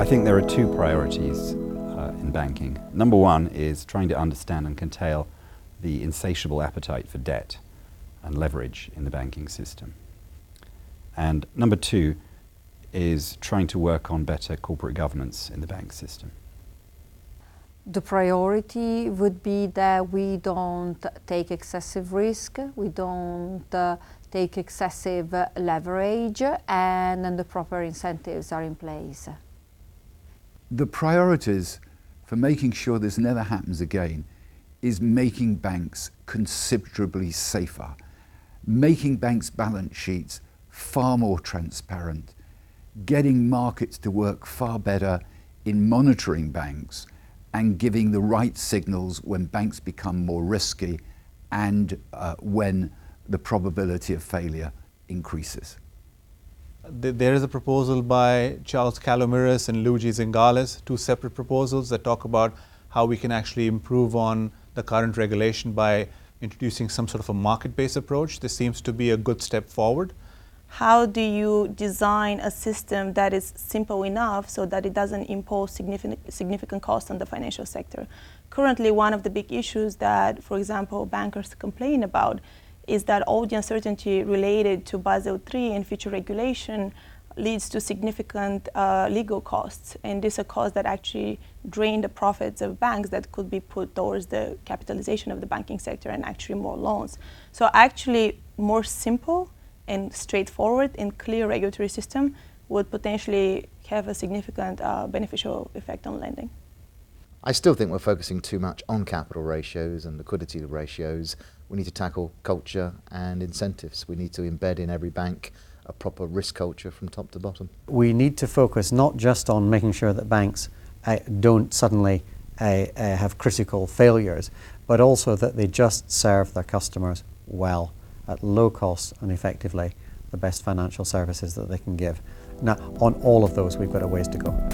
I think there are two priorities uh, in banking. Number one is trying to understand and curtail the insatiable appetite for debt and leverage in the banking system. And number two is trying to work on better corporate governance in the bank system. The priority would be that we don't take excessive risk, we don't uh, take excessive leverage, and then the proper incentives are in place. The priorities for making sure this never happens again is making banks considerably safer, making banks' balance sheets far more transparent, getting markets to work far better in monitoring banks and giving the right signals when banks become more risky and uh, when the probability of failure increases. There is a proposal by Charles Calomiris and Luigi Zingales, two separate proposals that talk about how we can actually improve on the current regulation by introducing some sort of a market-based approach. This seems to be a good step forward how do you design a system that is simple enough so that it doesn't impose significant, significant costs on the financial sector? Currently, one of the big issues that, for example, bankers complain about is that all the uncertainty related to Basel III and future regulation leads to significant uh, legal costs. And these are costs that actually drain the profits of banks that could be put towards the capitalization of the banking sector and actually more loans. So actually more simple and straightforward and clear regulatory system would potentially have a significant uh, beneficial effect on lending. I still think we're focusing too much on capital ratios and liquidity ratios. We need to tackle culture and incentives. We need to embed in every bank a proper risk culture from top to bottom. We need to focus not just on making sure that banks uh, don't suddenly uh, uh, have critical failures, but also that they just serve their customers well at low cost and effectively the best financial services that they can give. Now, on all of those, we've got a ways to go.